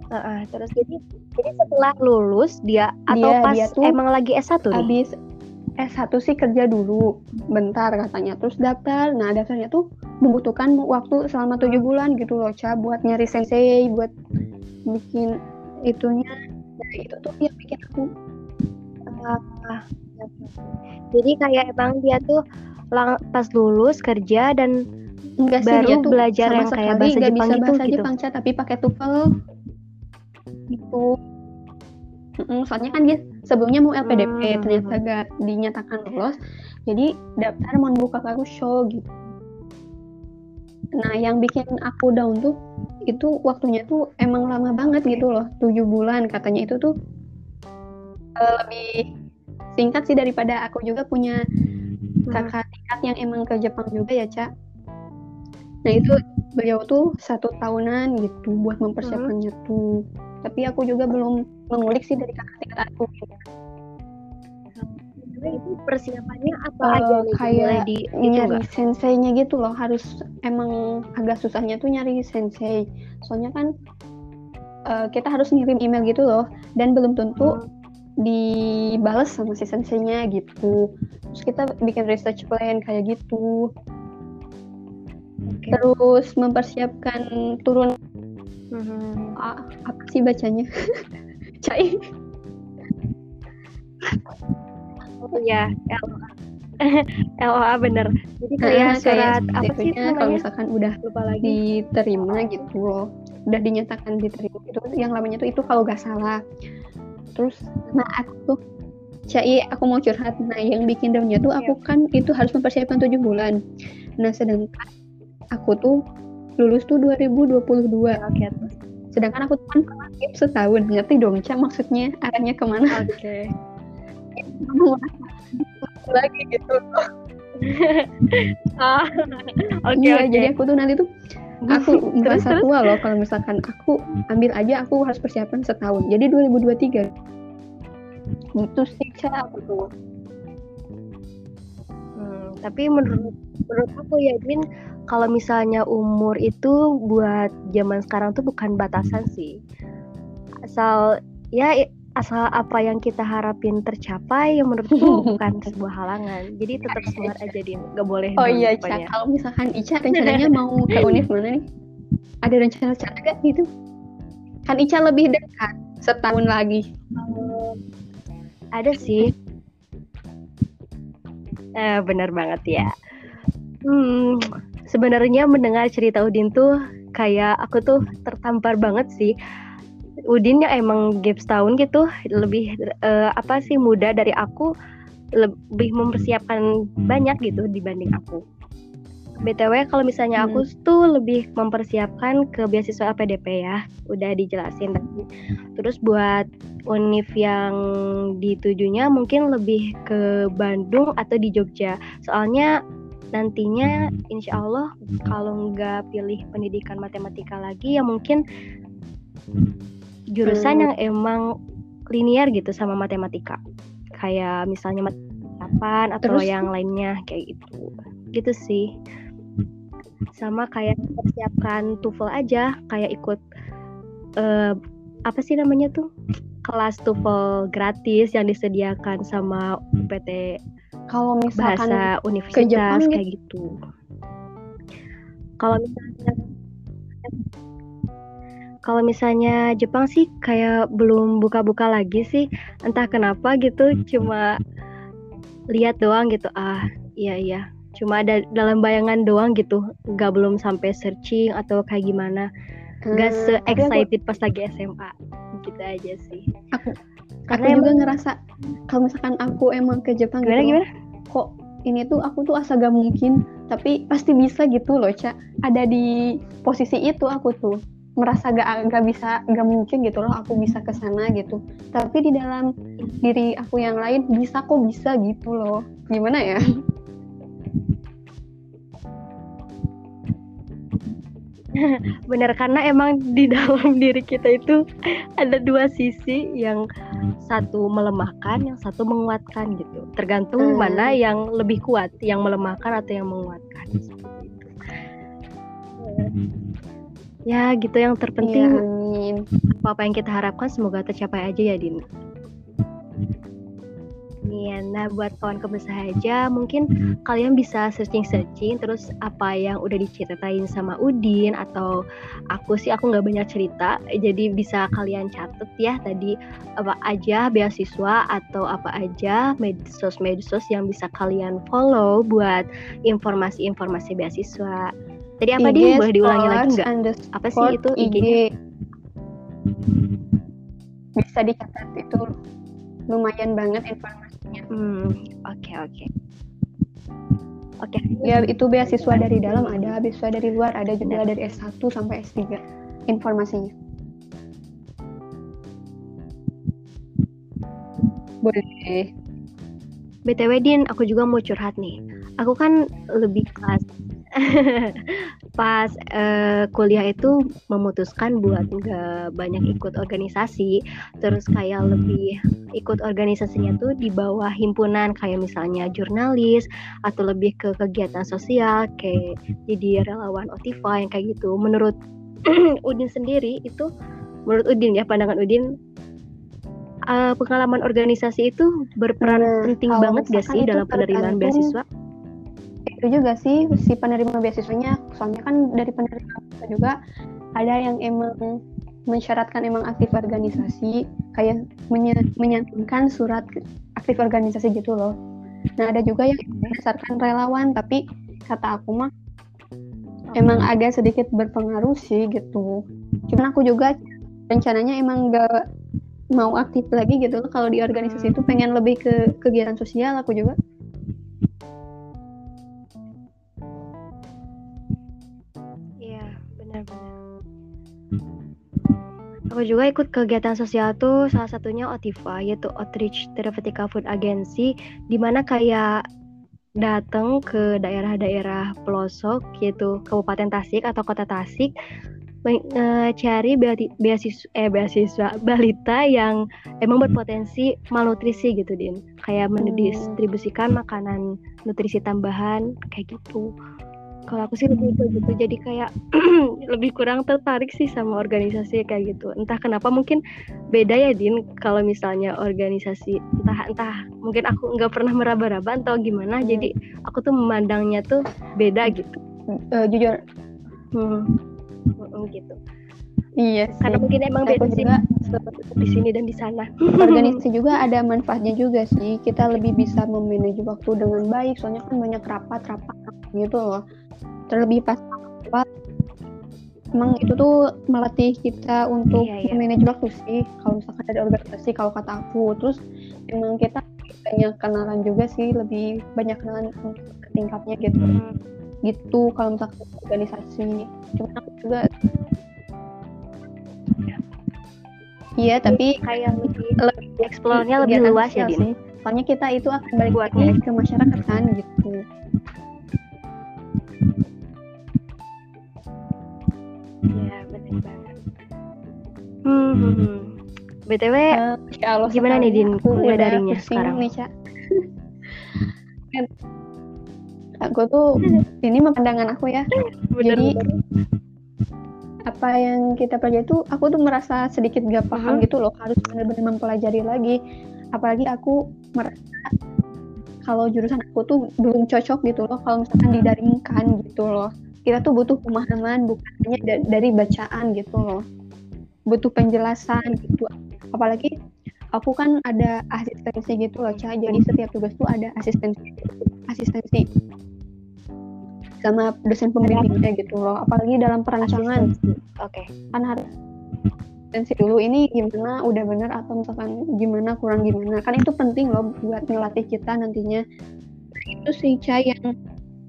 Heeh, terus jadi jadi setelah lulus dia atau Dia- pas dia tuh emang lagi S1 nih? habis S1 sih kerja dulu bentar katanya terus daftar nah daftarnya tuh membutuhkan waktu selama tujuh bulan gitu loh Ca buat nyari sensei buat bikin itunya nah itu tuh yang bikin aku Ah, Jadi kayak emang dia tuh lang- pas lulus kerja dan enggak sih Baru dia tuh belajar sama yang kayak bahasa Jepang bisa gitu, bahasa gitu. Jepang Ca tapi pakai TOEFL gitu. Mm-mm, soalnya kan dia sebelumnya mau LPDP Hmm. ternyata gak dinyatakan lolos. Jadi daftar mau buka show gitu. Nah yang bikin aku down tuh itu waktunya tuh emang lama banget gitu loh tujuh bulan katanya. Itu tuh eh, lebih singkat sih daripada aku juga punya kakak tingkat yang emang ke Jepang juga ya Cak nah itu beliau tuh satu tahunan gitu buat mempersiapkannya tuh tapi aku juga belum mengulik sih dari kakak tingkat aku itu persiapannya apa Eh, aja nih? kayak di itu nyari nggak? senseinya gitu loh harus emang agak susahnya tuh nyari sensei soalnya kan eh, kita harus ngirim email gitu loh dan belum tentu Hmm. dibales sama si senseinya gitu terus kita bikin research plan kayak gitu Oke. terus mempersiapkan turun Mhm. ah, apa sih bacanya cai Oh iya, LOA. LOA bener. Jadi kayak Nah, surat apa sih kalau misalkan udah Lupa lagi. diterima gitu loh udah dinyatakan diterima itu yang lamanya tuh itu kalau nggak salah terus nah aku tuh Cai aku mau curhat nah yang bikin downnya tuh aku kan itu harus mempersiapkan tujuh bulan nah sedangkan aku tuh lulus tuh 2022 Oke, terus. sedangkan aku tuh kan pernah setahun ngerti dong Ca maksudnya arahnya ke mana Oke. mau lagi gitu Ah, Oke, iya oke. jadi aku tuh nanti tuh aku merasa terus? tua loh kalau misalkan aku ambil aja aku harus persiapan setahun jadi 2023 gitu sih cara aku tuh Hmm, tapi menurut menurut aku ya Din, kalau misalnya umur itu buat zaman sekarang tuh bukan batasan sih. Asal ya asal apa yang kita harapin tercapai yang menurutku bukan sebuah halangan. Jadi tetap semangat aja Din, nggak boleh oh iya Ica kalau misalkan Ica rencananya mau ke univ mana nih ada rencana-rencana gak gitu kan Ica lebih dekat setahun lagi Ada sih. Eh, benar banget ya. Hmm, sebenarnya mendengar cerita Udin tuh kayak aku tuh tertampar banget sih. Udin yang emang gap setahun gitu lebih eh, apa sih muda dari aku lebih mempersiapkan banyak gitu dibanding aku. BTW kalau misalnya Hmm. aku tuh lebih mempersiapkan ke beasiswa LPDP ya. Udah dijelasin tadi. Terus buat univ yang ditujunya mungkin lebih ke Bandung atau di Jogja. Soalnya nantinya insya Allah kalau nggak pilih pendidikan matematika lagi ya mungkin jurusan Hmm. yang emang linear gitu sama matematika. Kayak misalnya matematika atau Terus? yang lainnya kayak gitu. Gitu sih sama kayak persiapkan TOEFL aja kayak ikut eh, apa sih namanya tuh kelas TOEFL gratis yang disediakan sama PT Kalau misalkan bahasa universitas Jepang kayak gitu. Kalau misalnya kalau misalnya Jepang sih kayak belum buka-buka lagi sih, entah kenapa gitu, cuma lihat doang gitu. Ah, iya iya, cuma ada dalam bayangan doang gitu, nggak belum sampai searching atau kayak gimana, nggak Hmm, se aku- excited pas lagi SMA, gitu aja sih. aku Karena aku juga emang- ngerasa kalau misalkan aku emang ke Jepang Gimana gitu gimana? kok ini tuh aku tuh asa gak mungkin tapi pasti bisa gitu loh Ca. Ada di posisi itu aku tuh merasa gak gak bisa gak mungkin gitu loh aku bisa ke sana gitu. Tapi di dalam diri aku yang lain bisa kok bisa gitu loh. Gimana ya Bener karena emang di dalam diri kita itu ada dua sisi yang satu melemahkan, yang satu menguatkan gitu. Tergantung Hmm. mana yang lebih kuat, yang melemahkan atau yang menguatkan. Seperti itu. Ya gitu yang terpenting amin apa yang kita harapkan semoga tercapai aja ya Din. Iya, nah buat kawan kebesaha aja mungkin kalian bisa searching-searching terus apa yang udah diceritain sama Udin atau aku sih aku nggak banyak cerita jadi bisa kalian catat ya tadi apa aja beasiswa atau apa aja medsos-medsos yang bisa kalian follow buat informasi-informasi beasiswa. Tadi apa IG Din? Boleh diulangi lagi nggak? Apa sih itu IG IG-nya? bisa dicatat itu lumayan banget informasinya Hmm, oke oke. Oke. ya itu beasiswa dari dalam ada beasiswa dari luar ada juga dari S1 sampai S3 informasinya boleh BTW Din, aku juga mau curhat nih. Aku kan lebih pas pas eh, kuliah itu memutuskan buat nggak banyak ikut organisasi, terus kayak lebih ikut organisasinya tuh di bawah himpunan kayak misalnya jurnalis atau lebih ke kegiatan sosial kayak jadi relawan Otiva yang kayak gitu. Menurut Udin sendiri itu, menurut Udin ya pandangan Udin eh, pengalaman organisasi itu berperan Nah, penting banget gak sih dalam penerimaan beasiswa? Itu juga sih si penerima beasiswanya soalnya kan dari penerima beasiswa juga ada yang emang mensyaratkan emang aktif organisasi kayak menye- menyantumkan surat aktif organisasi gitu loh. Nah ada juga yang berdasarkan relawan tapi kata aku mah emang agak sedikit berpengaruh sih gitu. Cuman aku juga rencananya emang gak mau aktif lagi gitu loh. Kalau di organisasi itu pengen lebih ke kegiatan sosial aku juga Aku juga ikut kegiatan sosial tuh salah satunya Otiva yaitu Outreach Therapeutic Food Agency di mana kayak datang ke daerah-daerah pelosok yaitu Kabupaten Tasik atau Kota Tasik eh, cari beasiswa eh beasiswa balita yang emang berpotensi malnutrisi gitu Din. Kayak mendistribusikan makanan nutrisi tambahan kayak gitu. Kalau aku sih lebih ke gitu, jadi kayak lebih kurang tertarik sih sama organisasi kayak gitu. Entah kenapa mungkin beda ya Din kalau misalnya organisasi entah entah mungkin aku nggak pernah meraba-raba atau gimana. Hmm. Jadi aku tuh memandangnya tuh beda gitu. Eh, jujur Hmm. Mm, gitu. Iya sih Karena mungkin emang beda sih di sini dan di sana. organisasi juga ada manfaatnya juga sih kita lebih bisa memanage waktu dengan baik soalnya kan banyak rapat-rapat gitu loh terlebih pas rapat emang itu tuh melatih kita untuk Iya, iya. memanage waktu sih kalau misalkan ada organisasi kalau kata aku terus emang kita banyak kenalan juga sih lebih banyak kenalan untuk ke tingkatnya gitu Hmm. gitu kalau misalkan organisasi cuma aku juga iya tapi kayak lebih lebih explore-nya lebih luas ya, Din? sih. soalnya kita itu akan balik Buatnya. lagi ke masyarakat kan gitu Iya, benar banget. Hmm, hmm, hmm. BTW, Insya Allah Gimana nih, Din, kuliah udah daringnya pusing sekarang? nih Cak aku tuh ini mah pandangan aku ya jadi apa yang kita pelajari tuh aku tuh merasa sedikit gak paham Mhm. gitu loh. Harus benar-benar mempelajari lagi. Apalagi aku merasa kalau jurusan aku tuh belum cocok gitu loh kalau misalkan didaringkan gitu loh. Kita tuh butuh pemahaman bukan hanya da- dari bacaan gitu loh. Butuh penjelasan gitu. Apalagi aku kan ada asistensi gitu loh Ca. jadi setiap tugas tuh ada asistensi asistensi sama dosen pembimbingnya gitu loh apalagi dalam perancangan. Oke. kan harus asistensi dulu ini gimana udah bener atau misalkan gimana kurang gimana. Kan itu penting loh buat ngelatih kita nantinya. Itu sih Ca yang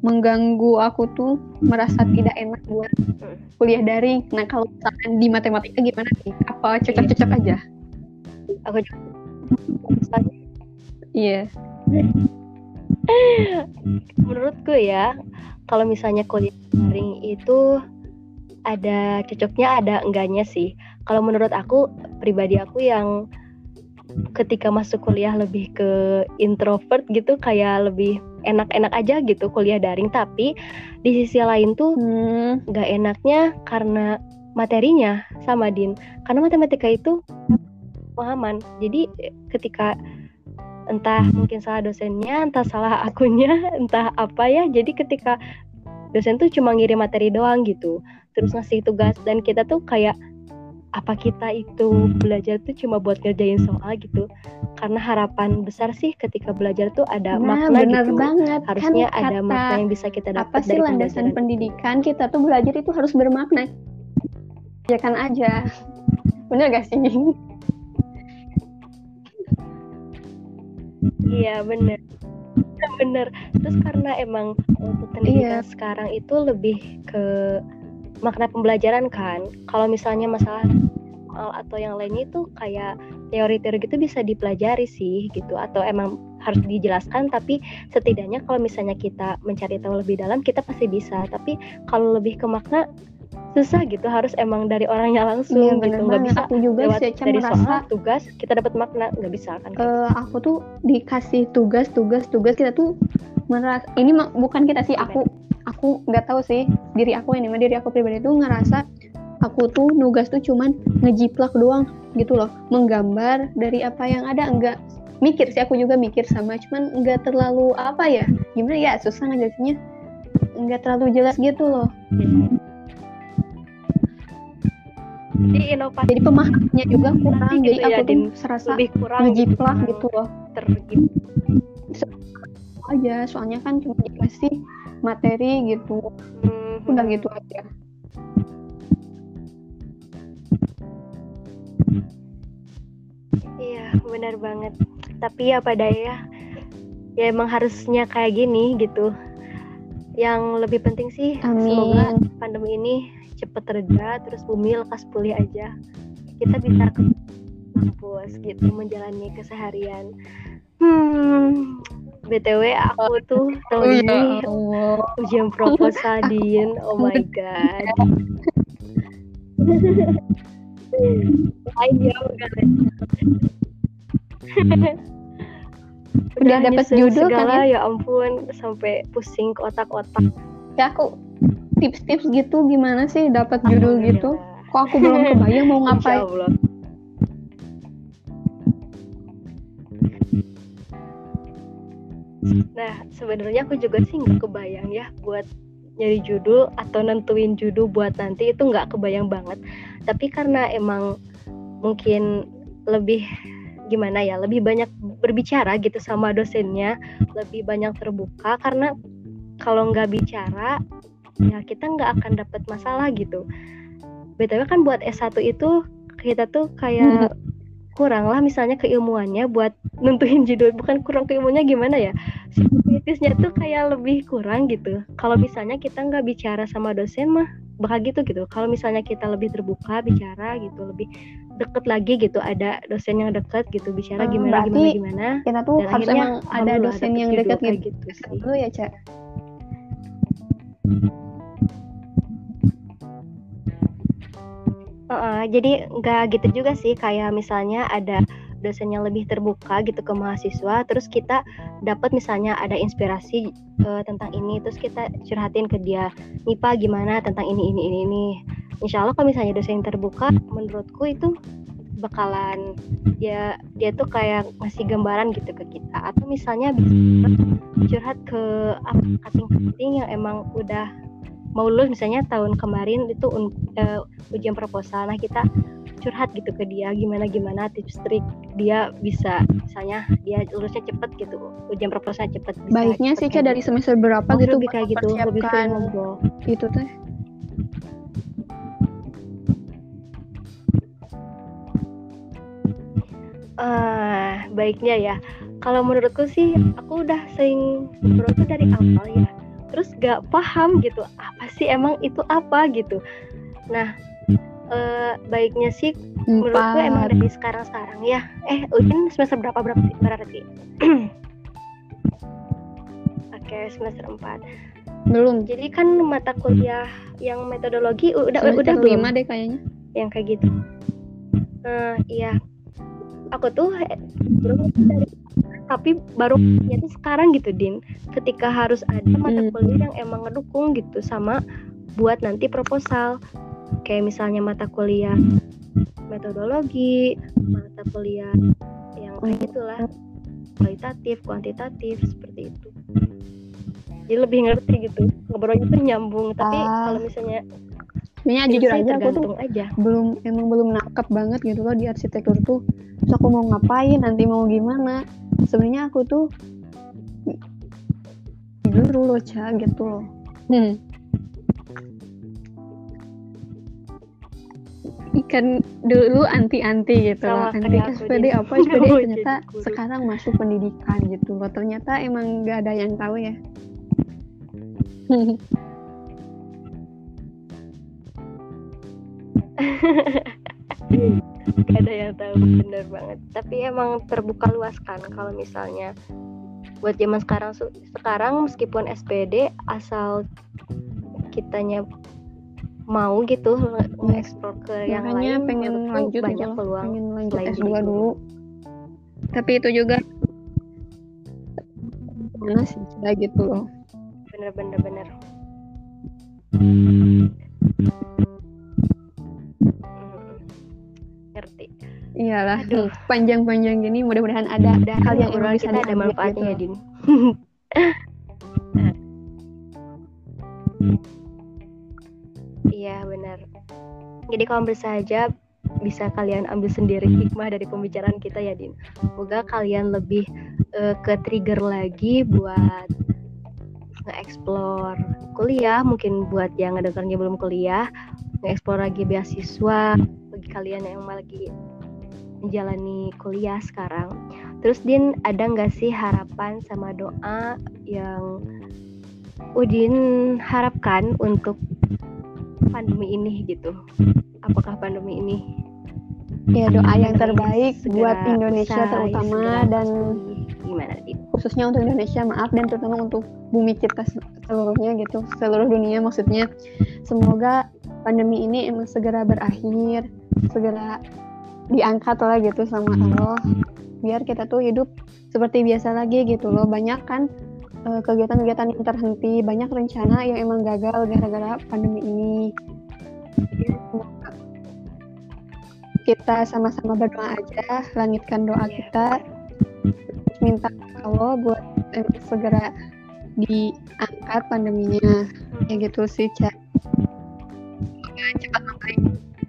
mengganggu aku tuh merasa tidak enak buat Hmm. kuliah daring. Nah kalau misalkan di matematika gimana nih apa cocok-cocok aja? Aku juga. iya. Menurutku ya, kalau misalnya kuliah daring itu ada cocoknya ada enggaknya sih. Kalau menurut aku pribadi aku yang ketika masuk kuliah lebih ke introvert gitu kayak lebih enak-enak aja gitu kuliah daring. Tapi di sisi lain tuh hmm, nggak enaknya karena materinya sama Din. Karena matematika itu pemahaman. Jadi eh, ketika entah mungkin salah dosennya entah salah akunnya entah apa ya. Jadi ketika dosen tuh cuma ngirim materi doang gitu. Terus ngasih tugas dan kita tuh kayak apa kita itu belajar tuh cuma buat ngerjain soal gitu. Karena harapan besar sih ketika belajar tuh ada nah makna bener gitu. banget. Harusnya kan ada kata makna yang bisa kita dapat apa sih dari landasan pendidikan? Kita tuh belajar itu harus bermakna. Ya kan aja. Bener gak sih Iya bener. Bener. Terus karena emang untuk pendidikan Iya. sekarang itu lebih ke makna pembelajaran kan. Kalau misalnya masalah soal atau yang lainnya itu kayak teori-teori gitu bisa dipelajari sih gitu. Atau emang harus dijelaskan tapi setidaknya kalau misalnya kita mencari tahu lebih dalam kita pasti bisa. Tapi kalau lebih ke makna susah gitu harus emang dari orangnya langsung iya gitu. nggak bisa aku juga lewat sih dari merasa soal tugas kita dapat makna nggak bisa kan? Eh, aku tuh dikasih tugas tugas tugas kita tuh merasa ini bukan kita sih aku aku nggak tahu sih diri aku ini mah diri aku pribadi tuh ngerasa aku tuh nugas tuh cuman ngejiplak doang gitu loh. Menggambar dari apa yang ada enggak mikir sih aku juga mikir sama cuman enggak terlalu apa ya gimana ya susah ngejelasinnya. Enggak terlalu jelas gitu loh jadi inovasi jadi pemahamannya juga kurang jadi gitu ya, aku tuh serasa lebih kurang ngejiplak gitu loh. ter aja soalnya kan cuma dikasih materi gitu. Hmm, udah gitu aja. Iya, benar banget. Tapi ya pada ya, ya emang harusnya kayak gini gitu. Yang lebih penting sih semoga amin pandemi ini cepet reda, terus bumi lekas pulih aja. Kita bisa ke kampus gitu, menjalani keseharian. Hmm, btw aku tuh tahun ini Oh, ya Allah ujian proposal Din. Oh my god. Lain ya bukan Udah nyusun judul kan segala ya ampun sampai pusing ke otak-otak ya aku tips-tips gitu gimana sih dapat judul gitu Alhamdulillah. kok aku belum kebayang mau ngapain. Nah, sebenarnya aku juga sih nggak kebayang ya buat nyari judul atau nentuin judul buat nanti itu nggak kebayang banget. Tapi karena emang mungkin lebih gimana ya, lebih banyak berbicara gitu sama dosennya, lebih banyak terbuka karena kalau nggak bicara ya kita nggak akan dapat masalah gitu. BTW kan buat S1 itu kita tuh kayak kurang lah misalnya keilmuannya buat nentuin judul. Bukan kurang keilmuannya gimana ya? Kritisnya tuh kayak lebih kurang gitu. Kalau misalnya kita nggak bicara sama dosen mah bakal gitu gitu. Kalau misalnya kita lebih terbuka bicara gitu lebih deket lagi gitu ada dosen yang deket gitu bicara Hmm, gimana berarti gimana. gimana kita tuh Dan harus emang ada dosen yang kayak gitu, gitu sih. dulu ya cak Heeh, jadi nggak gitu juga sih kayak misalnya ada dosen yang lebih terbuka gitu ke mahasiswa terus kita dapat misalnya ada inspirasi eh, tentang ini terus kita curhatin ke dia nih Pak gimana tentang ini ini ini ini? Insya Allah kalau misalnya dosen yang terbuka menurutku itu bakalan dia dia tuh kayak ngasih gambaran gitu ke kita. Atau misalnya bisa curhat ke apa kating-kating yang emang udah mau lulus misalnya tahun kemarin itu un- eh, ujian proposal nah kita curhat gitu ke dia gimana gimana tips trik dia bisa misalnya dia lulusnya cepet gitu ujian proposal cepet bisa baiknya cepet sih kayak cak dari semester berapa gitu. Oh, gitu lebih kayak gitu lebih sering ngobrol itu teh Ah, baiknya ya. Kalau menurutku sih, aku udah sering tuh dari awal ya. Terus gak paham gitu, apa sih emang itu apa gitu. Nah, eh, baiknya sih menurutku emang empat dari sekarang-sekarang ya. Eh, ujian semester berapa berapa sih berarti? Oke, semester 4. belum Jadi kan mata kuliah yang metodologi udah semester udah belum lima deh kayaknya yang kayak gitu. Nah, iya. Aku tuh eh, belum dari tapi baru ya tuh sekarang gitu Din. Ketika harus ada mata Hmm. kuliah yang emang ngedukung gitu sama buat nanti proposal. Kayak misalnya mata kuliah metodologi mata kuliah yang kayak gitulah. Kualitatif kuantitatif seperti itu. Jadi lebih ngerti gitu. Ngobrolnya tuh nyambung tapi Ah. kalau misalnya Sebenarnya jujur aja aku tuh aja. Belum emang belum nangkep banget gitu loh di arsitektur tuh. Terus aku mau ngapain nanti mau gimana sebenarnya aku tuh dulu loh Ca gitu loh. Hmm. ikan dulu anti-anti gitu loh. Anti SPD apa? SPD Mau ternyata sekarang masuk pendidikan gitu loh. Ternyata emang gak ada yang tahu ya Gak ada yang tahu bener banget. Tapi emang terbuka luas kan kalau misalnya buat zaman sekarang sekarang meskipun SPD asal kitanya mau gitu nge- nge-explore ke yang makanya lain pengen lanjut gitu banyak loh peluang pengen lanjut selain S2 jadi guru. dulu. Tapi itu juga mana sih. Ca, gitu loh. Bener bener bener iyalah Aduh. panjang-panjang gini mudah-mudahan ada dan hal yang obrolan bisa kita ada manfaatnya ya gitu. Din iya benar jadi kalau bersahaja bisa kalian ambil sendiri hikmah dari pembicaraan kita ya Din semoga kalian lebih eh, ke trigger lagi buat nge-explore kuliah mungkin buat yang ngedengarnya belum kuliah nge-explore lagi beasiswa bagi kalian yang lagi menjalani kuliah sekarang Terus Din ada nggak sih harapan sama doa yang Udin harapkan untuk pandemi ini gitu? Apakah pandemi ini ya doa yang terbaik segera buat Indonesia usai, terutama dan gimana Din? khususnya untuk Indonesia maaf dan terutama untuk bumi kita se- seluruhnya gitu seluruh dunia maksudnya semoga pandemi ini emang segera berakhir segera diangkat lah gitu sama Allah. Biar kita tuh hidup seperti biasa lagi gitu loh. Banyak kan eh, kegiatan-kegiatan yang terhenti banyak rencana yang emang gagal gara-gara pandemi ini. Kita sama-sama berdoa aja langitkan doa kita. Minta Allah buat segera diangkat pandeminya. Ya gitu sih Ca Semoga cepat membaik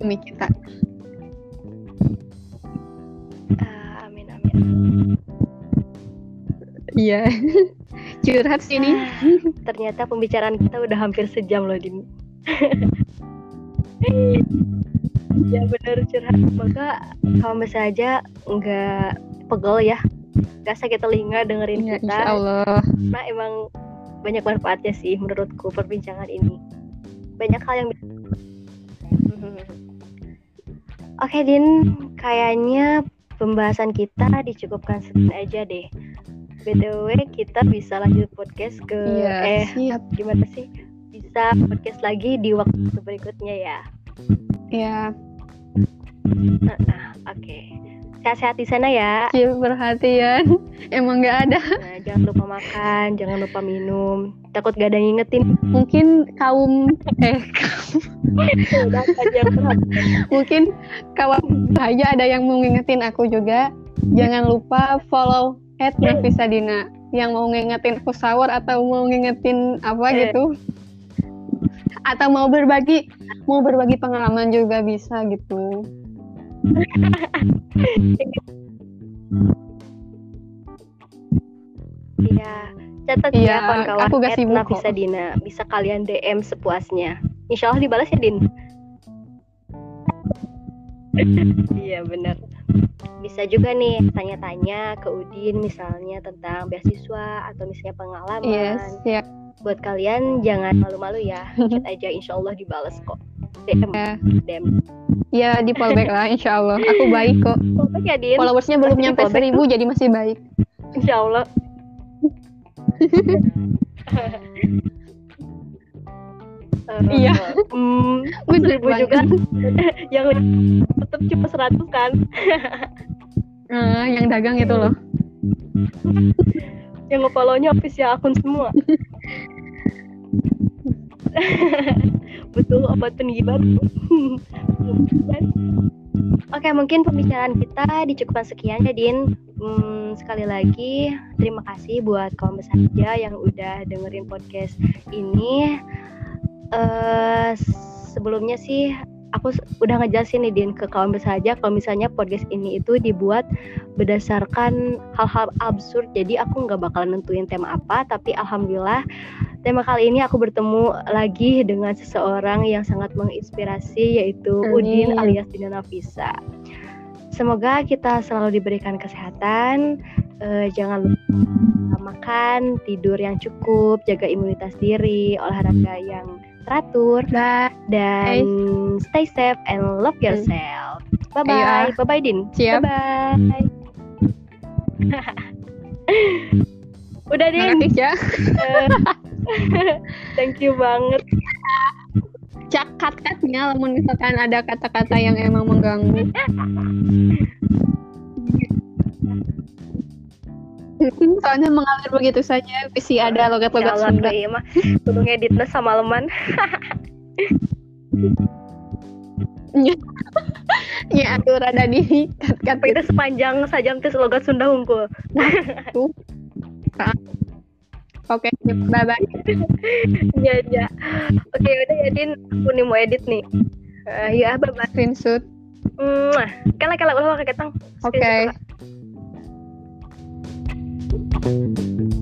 bumi kita Ah, amin amin. iya. Curhat sih ini Ah, ternyata pembicaraan kita udah hampir sejam loh Din. ya bener curhat. Semoga kamu bisa aja nggak pegel ya. Gak sakit telinga dengerin Ya, kita. insya Allah. karena emang banyak manfaatnya sih menurutku perbincangan ini. Banyak hal yang Oke Din, kayaknya pembahasan kita dicukupkan sekian aja deh. BTW kita bisa lanjut podcast ke Iya, eh siap. gimana sih? Bisa podcast lagi di waktu berikutnya ya. Ya, Nah, oke. Sehat-sehat di sana ya. Cil perhatian. Emang nggak ada. Nah, jangan lupa makan, jangan lupa minum. Takut gak ada yang ngingetin. Mungkin kaum eh banget. mungkin kawan aja ada yang mau ngingetin aku juga. Jangan lupa follow at Nafisa Dina yang mau ngingetin aku sahur atau mau ngingetin apa Eh. gitu. Atau mau berbagi mau berbagi pengalaman juga bisa gitu. Iya, catat Iya, ya kawan-kawan. aku gak sibuk kok. Dina. Bisa kalian DM sepuasnya. Insya Allah dibalas ya Din. iya benar. Bisa juga nih tanya-tanya ke Udin misalnya tentang beasiswa atau misalnya pengalaman. Yes, ya. Buat kalian jangan malu-malu ya. Chat aja Insya Allah dibalas kok. DM, Ya, DM. ya di follow back lah insya Allah. Aku baik kok. Follow ya Din. Followersnya belum nyampe seribu jadi masih baik. Insya Allah. Eh, Iya. hmm, Bener seribu juga yang tetap cuma 100 kan Ah, yang dagang itu loh. yang nge-follow-nya official akun semua betul obat baru Oke mungkin pembicaraan kita dicukupkan sekian ya Din. Hmm, Sekali lagi terima kasih buat kaum besaja yang udah dengerin podcast ini. Eh Sebelumnya sih aku udah ngejelasin nih Din ke kawan besaja kalau misalnya podcast ini itu dibuat berdasarkan hal-hal absurd jadi aku nggak bakalan nentuin tema apa tapi alhamdulillah tema kali ini aku bertemu lagi dengan seseorang yang sangat menginspirasi yaitu Udin Amin. alias Dina Nafisa semoga kita selalu diberikan kesehatan eh, jangan lupa makan tidur yang cukup jaga imunitas diri olahraga yang teratur Dah, dan stay safe and love yourself. Bye bye. Ah. Bye bye Din. Siap. Bye bye. Udah Din. makasih ya. Eh, Thank you banget. Cakat katnya, namun misalkan ada kata-kata yang emang mengganggu. Soalnya mengalir begitu saja, visi ada logat-logat Ya Sunda. iya mah kudu ngeditnya sama leman. Ya, atur ada di kat-kat Kita sepanjang sajam tes logat Sunda hungkul. itu. Oke, bye bye. Iya, iya. Oke, udah ya Din, aku nih mau edit nih. Eh, ya, bye bye. Screenshot. Mwah. Kala kala ulah kakek tang. Oke. Thank you.